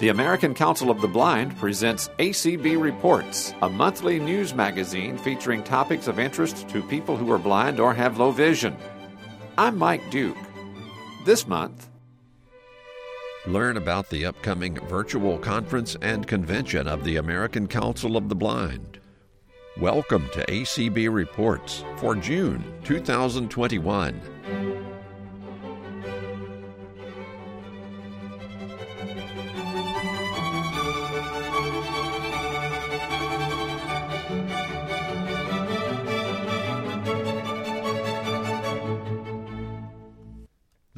The American Council of the Blind presents ACB Reports, a monthly news magazine featuring topics of interest to people who are blind or have low vision. I'm Mike Duke. This month, learn about the upcoming virtual conference and convention of the American Council of the Blind. Welcome to ACB Reports for June 2021.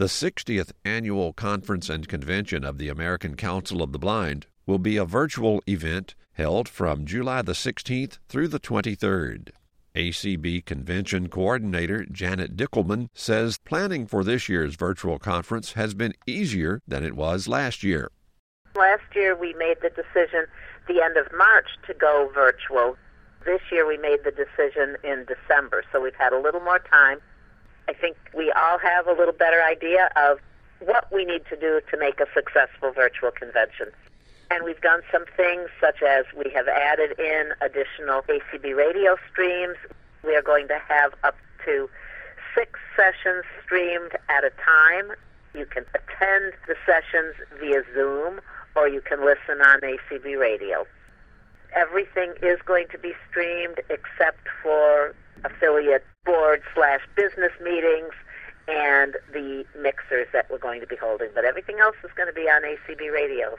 The 60th Annual Conference and Convention of the American Council of the Blind will be a virtual event held from July the 16th through the 23rd. ACB Convention Coordinator Janet Dickelman says planning for this year's virtual conference has been easier than it was last year. Last year we made the decision the end of March to go virtual. This year we made the decision in December, so we've had a little more time I think we all have a little better idea of what we need to do to make a successful virtual convention. And we've done some things such as we have added in additional ACB radio streams. We are going to have up to six sessions streamed at a time. You can attend the sessions via Zoom or you can listen on ACB radio. Everything is going to be streamed except for affiliate board slash business meetings and the mixers that we're going to be holding. But everything else is going to be on ACB radio.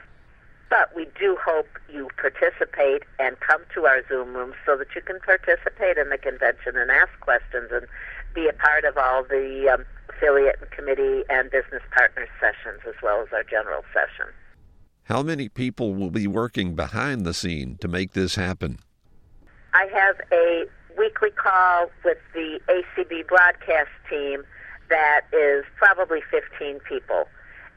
But we do hope you participate and come to our Zoom rooms so that you can participate in the convention and ask questions and be a part of all the um, affiliate and committee and business partner sessions as well as our general session. How many people will be working behind the scene to make this happen? I have a weekly call with the ACB broadcast team that is probably 15 people.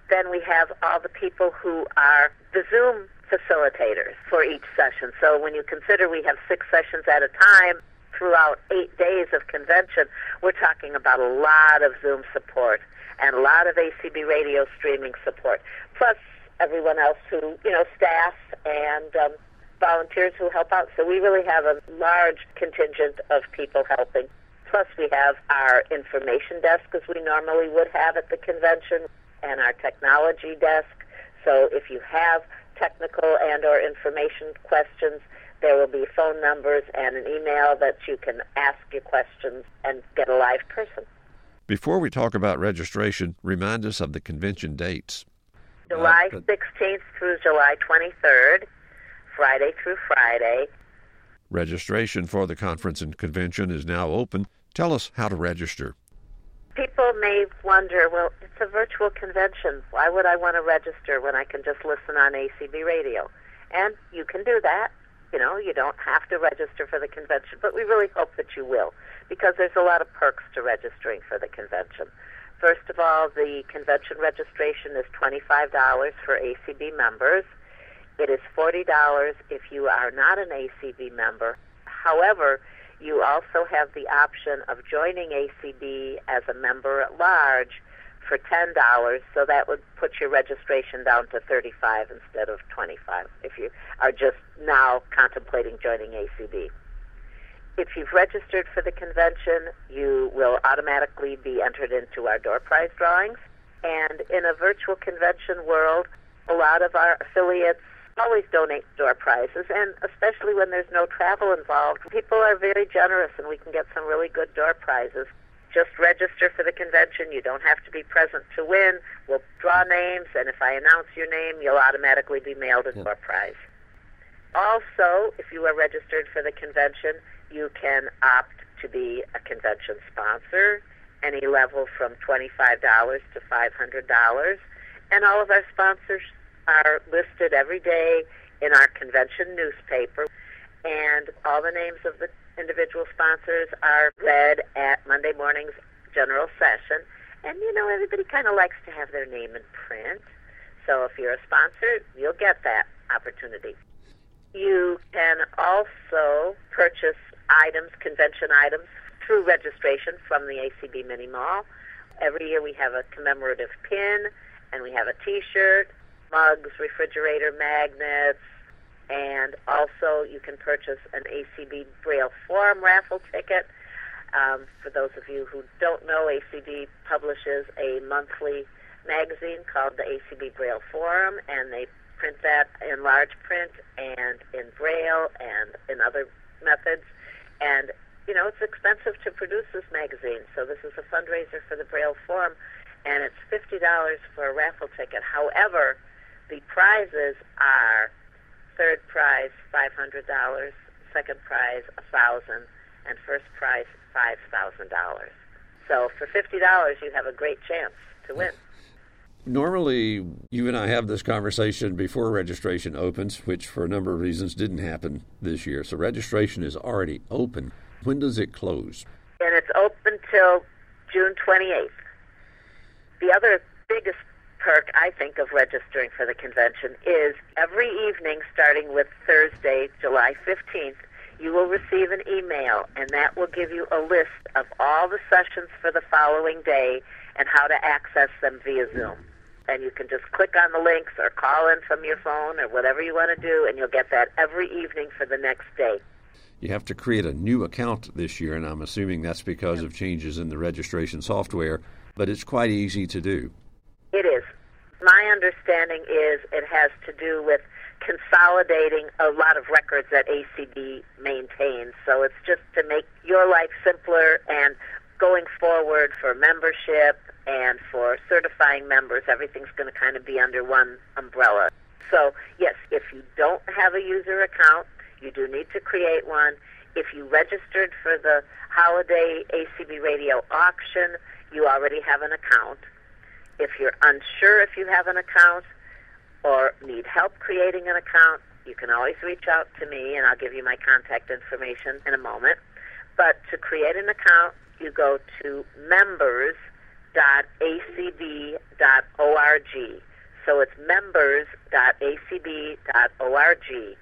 Then we have all the people who are the Zoom facilitators for each session. So when you consider we have six sessions at a time throughout eight days of convention, we're talking about a lot of Zoom support and a lot of ACB radio streaming support, plus everyone else who, you know, staff and um, volunteers who help out. So we really have a large contingent of people helping. Plus, we have our information desk, as we normally would have at the convention, and our technology desk. So if you have technical and or information questions, there will be phone numbers and an email that you can ask your questions and get a live person. Before we talk about registration, remind us of the convention dates. July uh, 16th through July 23rd. Friday through Friday. Registration for the conference and convention is now open. Tell us how to register. People may wonder, well, it's a virtual convention. Why would I want to register when I can just listen on ACB radio? And you can do that. You know, you don't have to register for the convention, but we really hope that you will because there's a lot of perks to registering for the convention. First of all, the convention registration is $25 for ACB members. It is $40 if you are not an ACB member. However, you also have the option of joining ACB as a member at large for $10, so that would put your registration down to 35 instead of 25 if you are just now contemplating joining ACB. If you've registered for the convention, you will automatically be entered into our door prize drawings. And in a virtual convention world, a lot of our affiliates always donate door prizes, and especially when there's no travel involved, people are very generous, and we can get some really good door prizes. Just register for the convention. You don't have to be present to win. We'll draw names, and if I announce your name, you'll automatically be mailed a yeah. door prize. Also, if you are registered for the convention, you can opt to be a convention sponsor, any level from $25 to $500. And all of our sponsors are listed every day in our convention newspaper, and all the names of the individual sponsors are read at Monday morning's general session. And you know, everybody kind of likes to have their name in print. So if you're a sponsor, you'll get that opportunity. You can also purchase items, convention items, through registration from the ACB Mini Mall. Every year we have a commemorative pin and we have a T-shirt mugs, refrigerator magnets, and also you can purchase an ACB Braille Forum raffle ticket. Um, for those of you who don't know, ACB publishes a monthly magazine called the ACB Braille Forum, and they print that in large print and in Braille and in other methods. And you know, it's expensive to produce this magazine, so this is a fundraiser for the Braille Forum, and it's fifty dollars for a raffle ticket. However, the prizes are third prize five hundred dollars, second prize a thousand, and first prize five thousand dollars. So for fifty dollars, you have a great chance to win. Normally, you and I have this conversation before registration opens, which for a number of reasons didn't happen this year. So registration is already open. When does it close? And it's open till June 28th. The other biggest perk, I think, of registering for the convention is every evening, starting with Thursday, July 15th, you will receive an email, and that will give you a list of all the sessions for the following day and how to access them via Zoom. And you can just click on the links or call in from your phone or whatever you want to do, and you'll get that every evening for the next day. You have to create a new account this year, and I'm assuming that's because of changes in the registration software, but it's quite easy to do. It is. My understanding is it has to do with consolidating a lot of records that ACB maintains. So it's just to make your life simpler and going forward for membership and for certifying members, everything's going to kind of be under one umbrella. So, yes, if you don't have a user account, you do need to create one. If you registered for the holiday ACB radio auction, you already have an account. If you're unsure if you have an account or need help creating an account, you can always reach out to me and I'll give you my contact information in a moment. But to create an account, you go to members.acb.org. So it's members.acb.org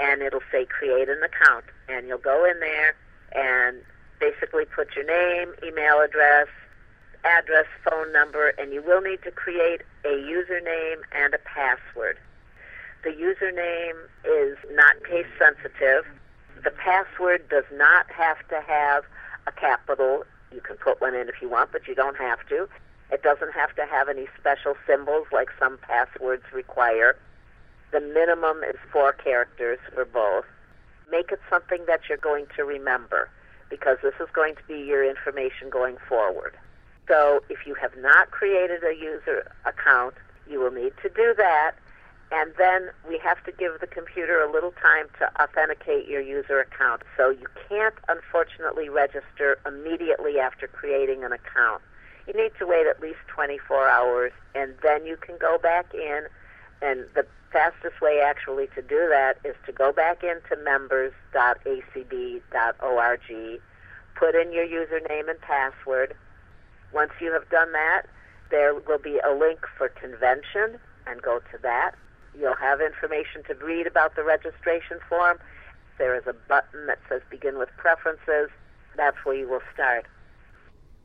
and it'll say create an account. And you'll go in there and basically put your name, email address, address, phone number, and you will need to create a username and a password. The username is not case sensitive. The password does not have to have a capital. You can put one in if you want, but you don't have to. It doesn't have to have any special symbols like some passwords require. The minimum is four characters for both. Make it something that you're going to remember because this is going to be your information going forward. So if you have not created a user account, you will need to do that. And then we have to give the computer a little time to authenticate your user account. So you can't, unfortunately, register immediately after creating an account. You need to wait at least 24 hours, and then you can go back in. And the fastest way, actually, to do that is to go back into members.acb.org, put in your username and password, once you have done that, there will be a link for convention and go to that. You'll have information to read about the registration form. There is a button that says begin with preferences. That's where you will start.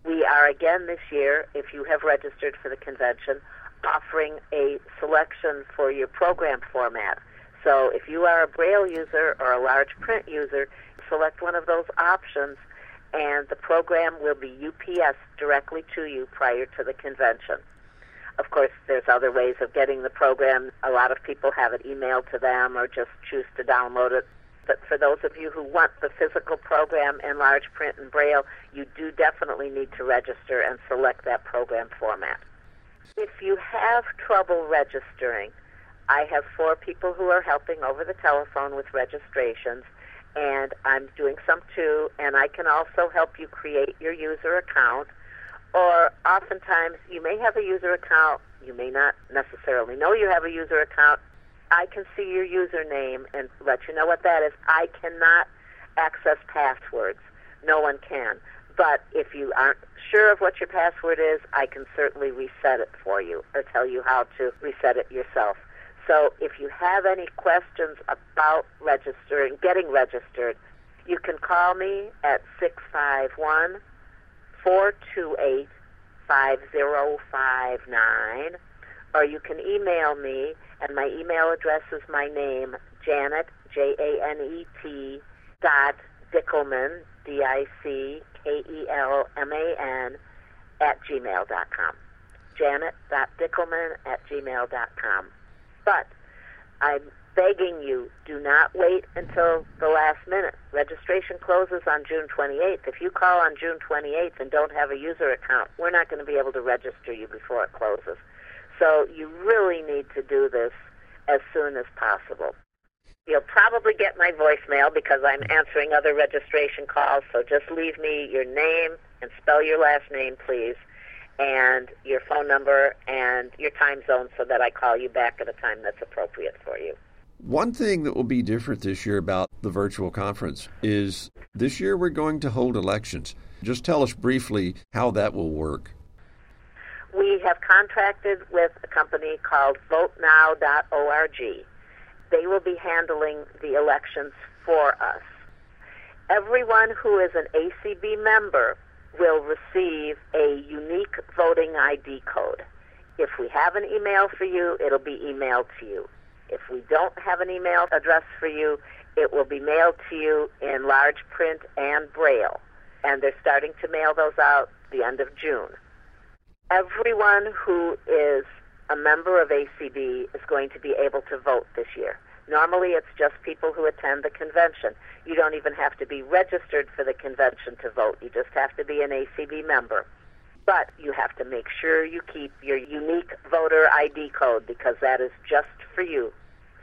We are again this year, if you have registered for the convention, offering a selection for your program format. So if you are a Braille user or a large print user, select one of those options and the program will be UPS directly to you prior to the convention. Of course, there's other ways of getting the program. A lot of people have it emailed to them or just choose to download it. But for those of you who want the physical program in large print and braille, you do definitely need to register and select that program format. If you have trouble registering, I have four people who are helping over the telephone with registrations and I'm doing some too, and I can also help you create your user account. Or oftentimes you may have a user account, you may not necessarily know you have a user account. I can see your username and let you know what that is. I cannot access passwords. No one can. But if you aren't sure of what your password is, I can certainly reset it for you or tell you how to reset it yourself. So if you have any questions about registering, getting registered, you can call me at 651 428 5059 or you can email me, and my email address is my name, Janet, J A N E T, dot Dickelman, D I C K E L M A N, at gmail dot com. Janet.dickelman at gmail dot com. But I'm begging you, do not wait until the last minute. Registration closes on June 28th. If you call on June 28th and don't have a user account, we're not going to be able to register you before it closes. So you really need to do this as soon as possible. You'll probably get my voicemail because I'm answering other registration calls, so just leave me your name and spell your last name, please, and your phone number and your time zone so that I call you back at a time that's appropriate for you. One thing that will be different this year about the virtual conference is this year we're going to hold elections. Just tell us briefly how that will work. We have contracted with a company called VoteNow.org. They will be handling the elections for us. Everyone who is an ACB member will receive a unique voting ID code. If we have an email for you, it'll be emailed to you. If we don't have an email address for you, it will be mailed to you in large print and braille. And they're starting to mail those out the end of June. Everyone who is a member of ACB is going to be able to vote this year. Normally, it's just people who attend the convention. You don't even have to be registered for the convention to vote. You just have to be an ACB member. But you have to make sure you keep your unique voter ID code because that is just for you.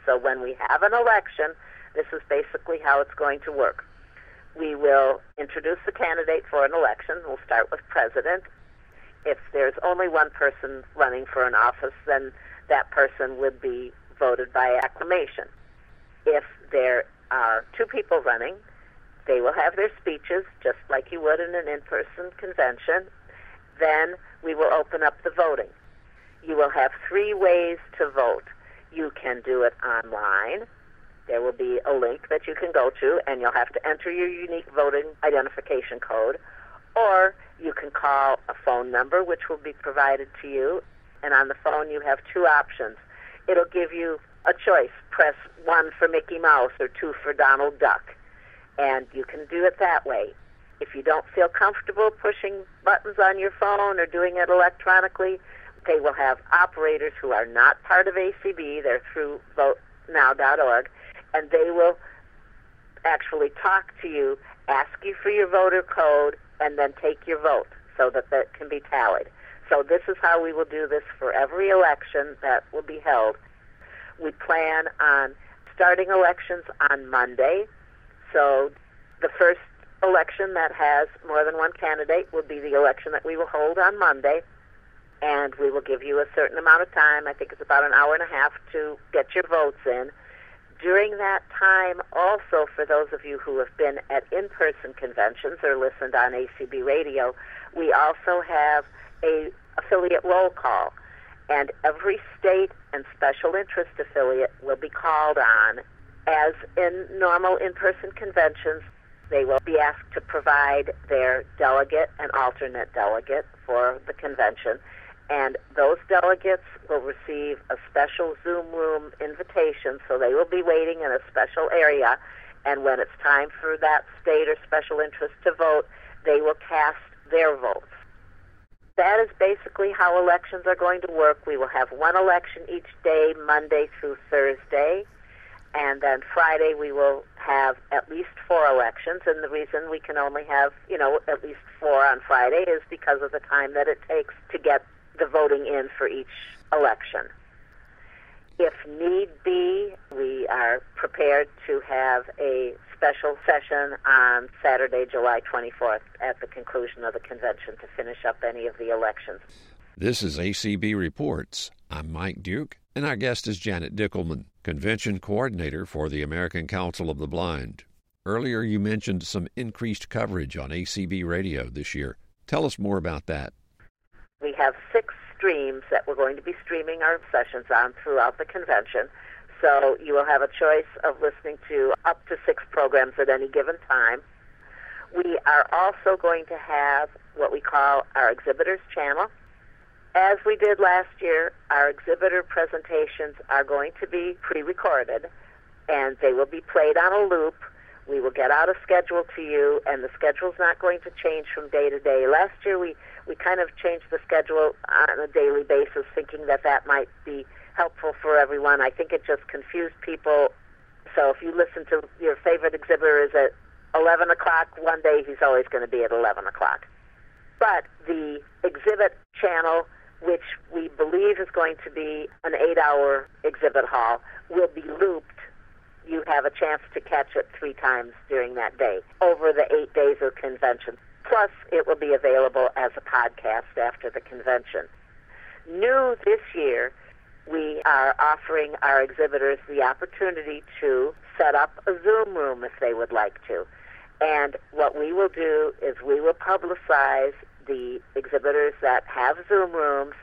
So when we have an election, this is basically how it's going to work. We will introduce the candidate for an election. We'll start with president. If there's only one person running for an office, then that person would be voted by acclamation. If there are two people running, they will have their speeches just like you would in an in person convention. Then we will open up the voting. You will have three ways to vote. You can do it online. There will be a link that you can go to, and you'll have to enter your unique voting identification code. Or you can call a phone number, which will be provided to you. And on the phone, you have two options. It'll give you a choice press one for Mickey Mouse or two for Donald Duck. And you can do it that way. If you don't feel comfortable pushing buttons on your phone or doing it electronically, they will have operators who are not part of ACB, they're through votenow.org, and they will actually talk to you, ask you for your voter code, and then take your vote so that that can be tallied. So this is how we will do this for every election that will be held. We plan on starting elections on Monday. So the first election that has more than one candidate will be the election that we will hold on Monday and we will give you a certain amount of time. I think it's about an hour and a half to get your votes in. During that time, also for those of you who have been at in person conventions or listened on ACB radio, we also have a affiliate roll call. And every state and special interest affiliate will be called on. As in normal in person conventions, they will be asked to provide their delegate and alternate delegate for the convention and those delegates will receive a special Zoom room invitation, so they will be waiting in a special area. And when it's time for that state or special interest to vote, they will cast their votes. That is basically how elections are going to work. We will have one election each day, Monday through Thursday. And then Friday we will have at least four elections. And the reason we can only have, you know, at least four on Friday is because of the time that it takes to get the voting in for each election. If need be, prepared to have a special session on Saturday, July 24th, at the conclusion of the convention to finish up any of the elections. This is ACB Reports. I'm Mike Duke, and our guest is Janet Dickelman, Convention Coordinator for the American Council of the Blind. Earlier, you mentioned some increased coverage on ACB radio this year. Tell us more about that. We have six streams that we're going to be streaming our sessions on throughout the convention. So you will have a choice of listening to up to six programs at any given time. We are also going to have what we call our exhibitors channel, As we did last year, our exhibitor presentations are going to be pre recorded and they will be played on a loop. We will get out a schedule to you, and the schedule is not going to change from day to day. Last year, we, we kind of changed the schedule on a daily basis, thinking that that might be helpful for everyone. I think it just confused people. So if you listen to your favorite exhibitor is at 11 o'clock one day, he's always going to be at 11 o'clock. But the exhibit channel, which we believe is going to be an eight hour exhibit hall, will be looped. You have a chance to catch it three times during that day over the eight days of convention. Plus, it will be available as a podcast after the convention. New this year, we are offering our exhibitors the opportunity to set up a Zoom room if they would like to. And what we will do is we will publicize the exhibitors that have Zoom rooms,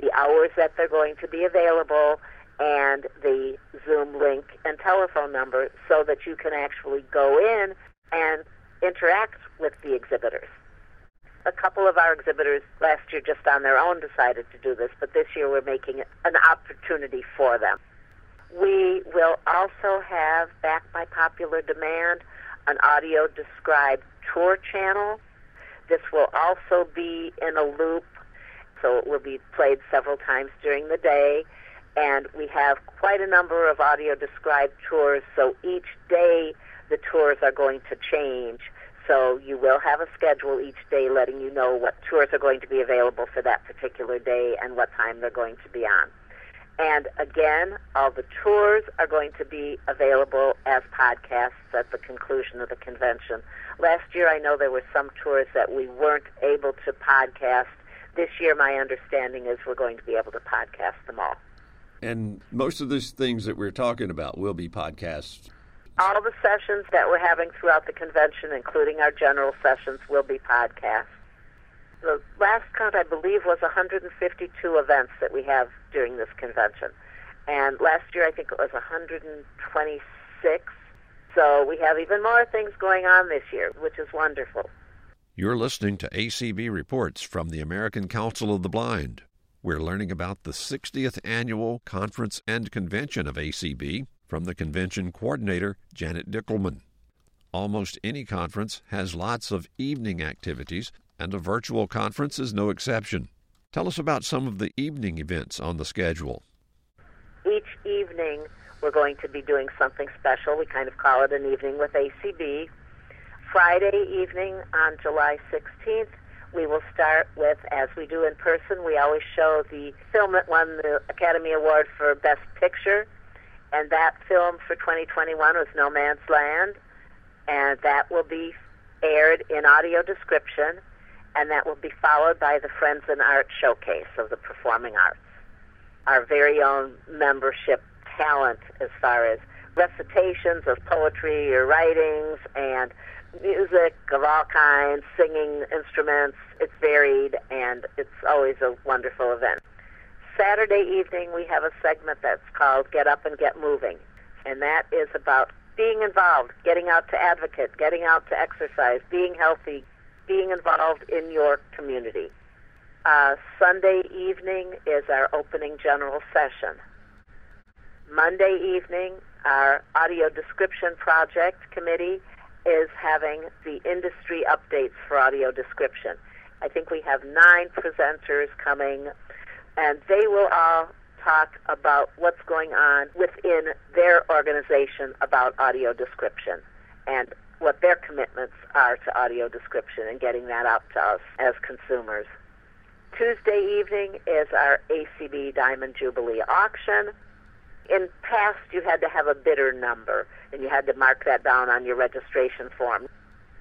the hours that they're going to be available, and the Zoom link and telephone number so that you can actually go in and interact with the exhibitors. A couple of our exhibitors last year just on their own decided to do this, but this year we're making it an opportunity for them. We will also have, backed by popular demand, an audio described tour channel. This will also be in a loop, so it will be played several times during the day. And we have quite a number of audio described tours, so each day the tours are going to change. So you will have a schedule each day letting you know what tours are going to be available for that particular day and what time they're going to be on. And again, all the tours are going to be available as podcasts at the conclusion of the convention. Last year, I know there were some tours that we weren't able to podcast. This year, my understanding is we're going to be able to podcast them all. And most of these things that we're talking about will be podcasts. All the sessions that we're having throughout the convention, including our general sessions, will be podcasts the last count, I believe, was 152 events that we have during this convention. And last year, I think it was 126. So we have even more things going on this year, which is wonderful. You're listening to ACB Reports from the American Council of the Blind. We're learning about the 60th annual conference and convention of ACB from the convention coordinator, Janet Dickelman. Almost any conference has lots of evening activities and a virtual conference is no exception. Tell us about some of the evening events on the schedule. Each evening, we're going to be doing something special. We kind of call it an evening with ACB. Friday evening on July 16th, we will start with, as we do in person, we always show the film that won the Academy Award for Best Picture. And that film for 2021 was Nomadland. And that will be aired in audio description and that will be followed by the Friends in Art Showcase of the Performing Arts. Our very own membership talent as far as recitations of poetry or writings and music of all kinds, singing instruments. It's varied and it's always a wonderful event. Saturday evening, we have a segment that's called Get Up and Get Moving, and that is about being involved, getting out to advocate, getting out to exercise, being healthy, being involved in your community. Uh, Sunday evening is our opening general session. Monday evening, our audio description project committee is having the industry updates for audio description. I think we have nine presenters coming, and they will all talk about what's going on within their organization about audio description and what their commitments are to audio description and getting that out to us as consumers. Tuesday evening is our ACB Diamond Jubilee auction. In past, you had to have a bidder number, and you had to mark that down on your registration form.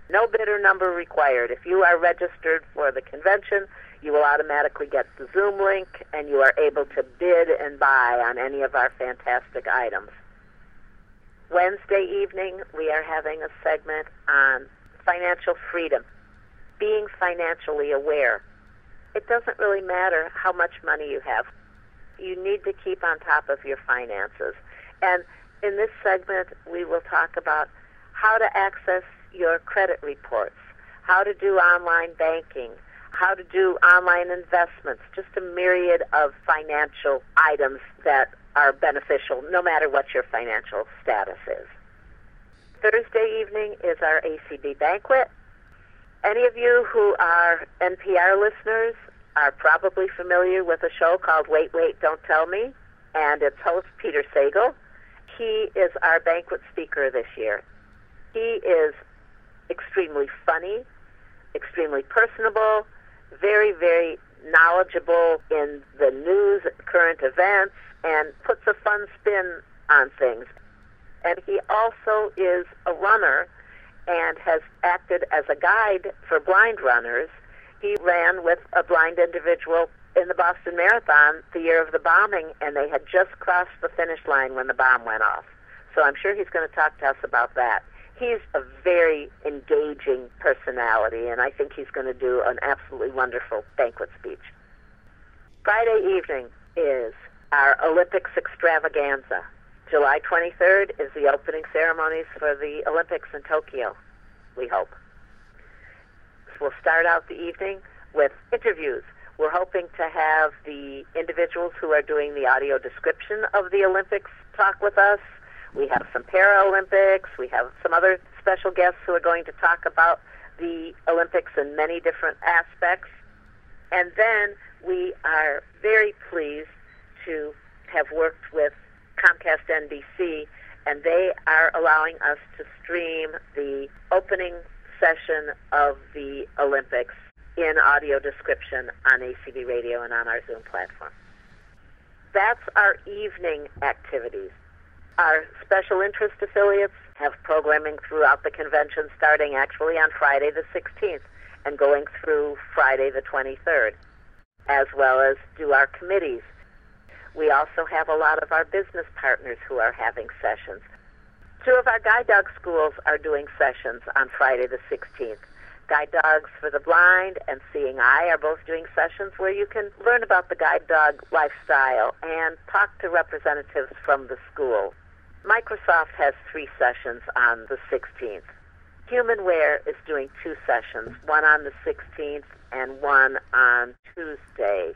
No bidder number required. If you are registered for the convention, you will automatically get the Zoom link, and you are able to bid and buy on any of our fantastic items. Wednesday evening, we are having a segment on financial freedom, being financially aware. It doesn't really matter how much money you have. You need to keep on top of your finances. And in this segment, we will talk about how to access your credit reports, how to do online banking, how to do online investments, just a myriad of financial items that are beneficial no matter what your financial status is. Thursday evening is our ACB banquet. Any of you who are NPR listeners are probably familiar with a show called Wait, Wait, Don't Tell Me, and its host, Peter Sagal. He is our banquet speaker this year. He is extremely funny, extremely personable, very, very knowledgeable in the news, current events, and puts a fun spin on things. And he also is a runner and has acted as a guide for blind runners. He ran with a blind individual in the Boston Marathon the year of the bombing, and they had just crossed the finish line when the bomb went off. So I'm sure he's going to talk to us about that. He's a very engaging personality, and I think he's going to do an absolutely wonderful banquet speech. Friday evening is our Olympics extravaganza. July 23rd is the opening ceremonies for the Olympics in Tokyo, we hope. We'll start out the evening with interviews. We're hoping to have the individuals who are doing the audio description of the Olympics talk with us. We have some Paralympics. We have some other special guests who are going to talk about the Olympics in many different aspects. And then we are very pleased to have worked with Comcast NBC, and they are allowing us to stream the opening session of the Olympics in audio description on ACB Radio and on our Zoom platform. That's our evening activities. Our special interest affiliates have programming throughout the convention starting actually on Friday the 16th and going through Friday the 23rd, as well as do our committees we also have a lot of our business partners who are having sessions. Two of our guide dog schools are doing sessions on Friday the 16th. Guide Dogs for the Blind and Seeing Eye are both doing sessions where you can learn about the guide dog lifestyle and talk to representatives from the school. Microsoft has three sessions on the 16th. Humanware is doing two sessions, one on the 16th and one on Tuesday.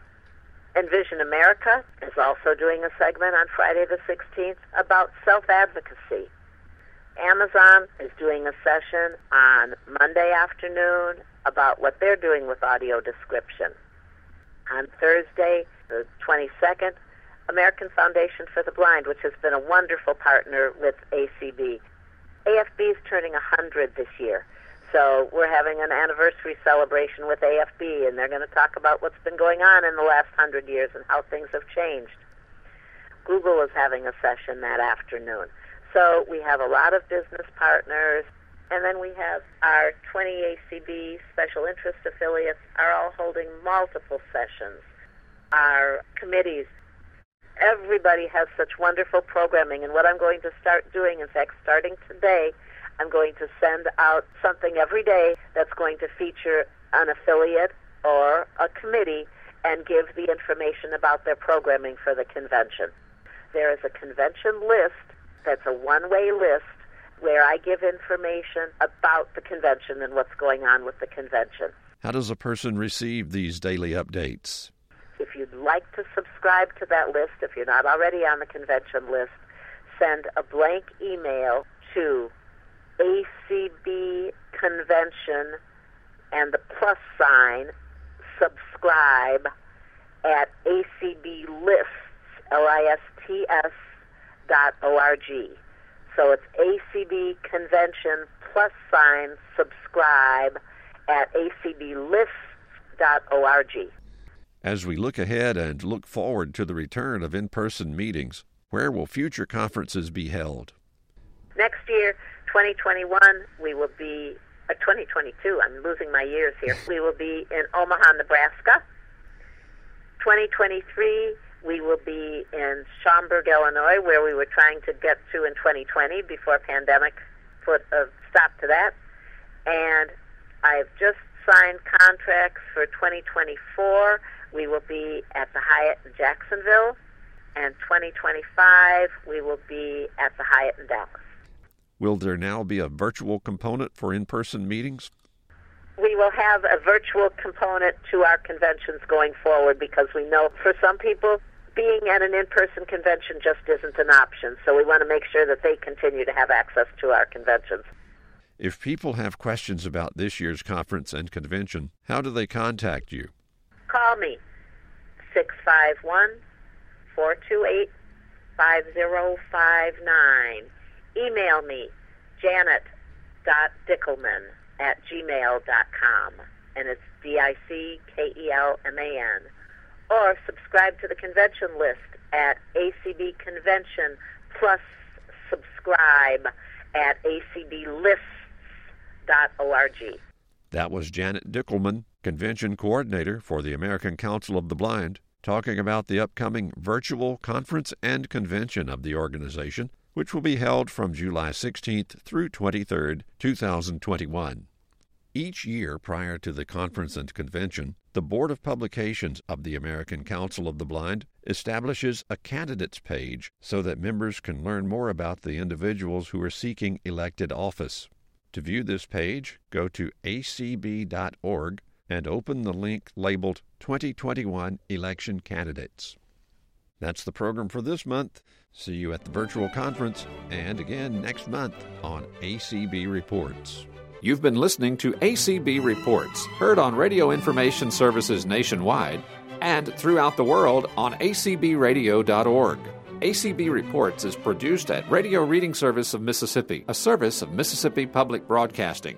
Envision America is also doing a segment on Friday the 16th about self advocacy. Amazon is doing a session on Monday afternoon about what they're doing with audio description. On Thursday, the 22nd, American Foundation for the Blind, which has been a wonderful partner with ACB. AFB is turning 100 this year. So we're having an anniversary celebration with AFB, and they're going to talk about what's been going on in the last hundred years and how things have changed. Google is having a session that afternoon. So we have a lot of business partners, and then we have our 20 ACB special interest affiliates are all holding multiple sessions. Our committees, everybody has such wonderful programming, and what I'm going to start doing, in fact, starting today, I'm going to send out something every day that's going to feature an affiliate or a committee and give the information about their programming for the convention. There is a convention list that's a one way list where I give information about the convention and what's going on with the convention. How does a person receive these daily updates? If you'd like to subscribe to that list, if you're not already on the convention list, send a blank email to ACB convention and the plus sign subscribe at ACB lists, L-I-S-T-S dot O-R-G. So it's ACB convention plus sign subscribe at ACB lists dot O-R-G. As we look ahead and look forward to the return of in-person meetings, where will future conferences be held? Next year, 2021, we will be, uh, 2022, I'm losing my years here, we will be in Omaha, Nebraska. 2023, we will be in Schaumburg, Illinois, where we were trying to get to in 2020 before pandemic put a stop to that. And I've just signed contracts for 2024. We will be at the Hyatt in Jacksonville, and 2025 we will be at the Hyatt in Dallas. Will there now be a virtual component for in person meetings? we will have a virtual component to our conventions going forward because we know for some people being at an in-person convention just isn't an option. So we want to make sure that they continue to have access to our conventions. If people have questions about this year's conference and convention, how do they contact you? Call me 651 428 5059. Email me janet.dickelman at gmail.com. And it's D I C K E L M A N. Or subscribe to the convention list at ACB Convention plus subscribe at acblists.org. That was Janet Dickelman, Convention Coordinator for the American Council of the Blind, talking about the upcoming virtual conference and convention of the organization, which will be held from July 16th through 23rd, 2021. Each year prior to the conference and convention, the Board of Publications of the American Council of the Blind establishes a candidates page so that members can learn more about the individuals who are seeking elected office. To view this page, go to acb.org and open the link labeled 2021 Election Candidates. That's the program for this month. See you at the virtual conference and again next month on ACB Reports. You've been listening to ACB Reports, heard on radio information services nationwide and throughout the world on acbradio.org. ACB Reports is produced at Radio Reading Service of Mississippi, a service of Mississippi Public Broadcasting.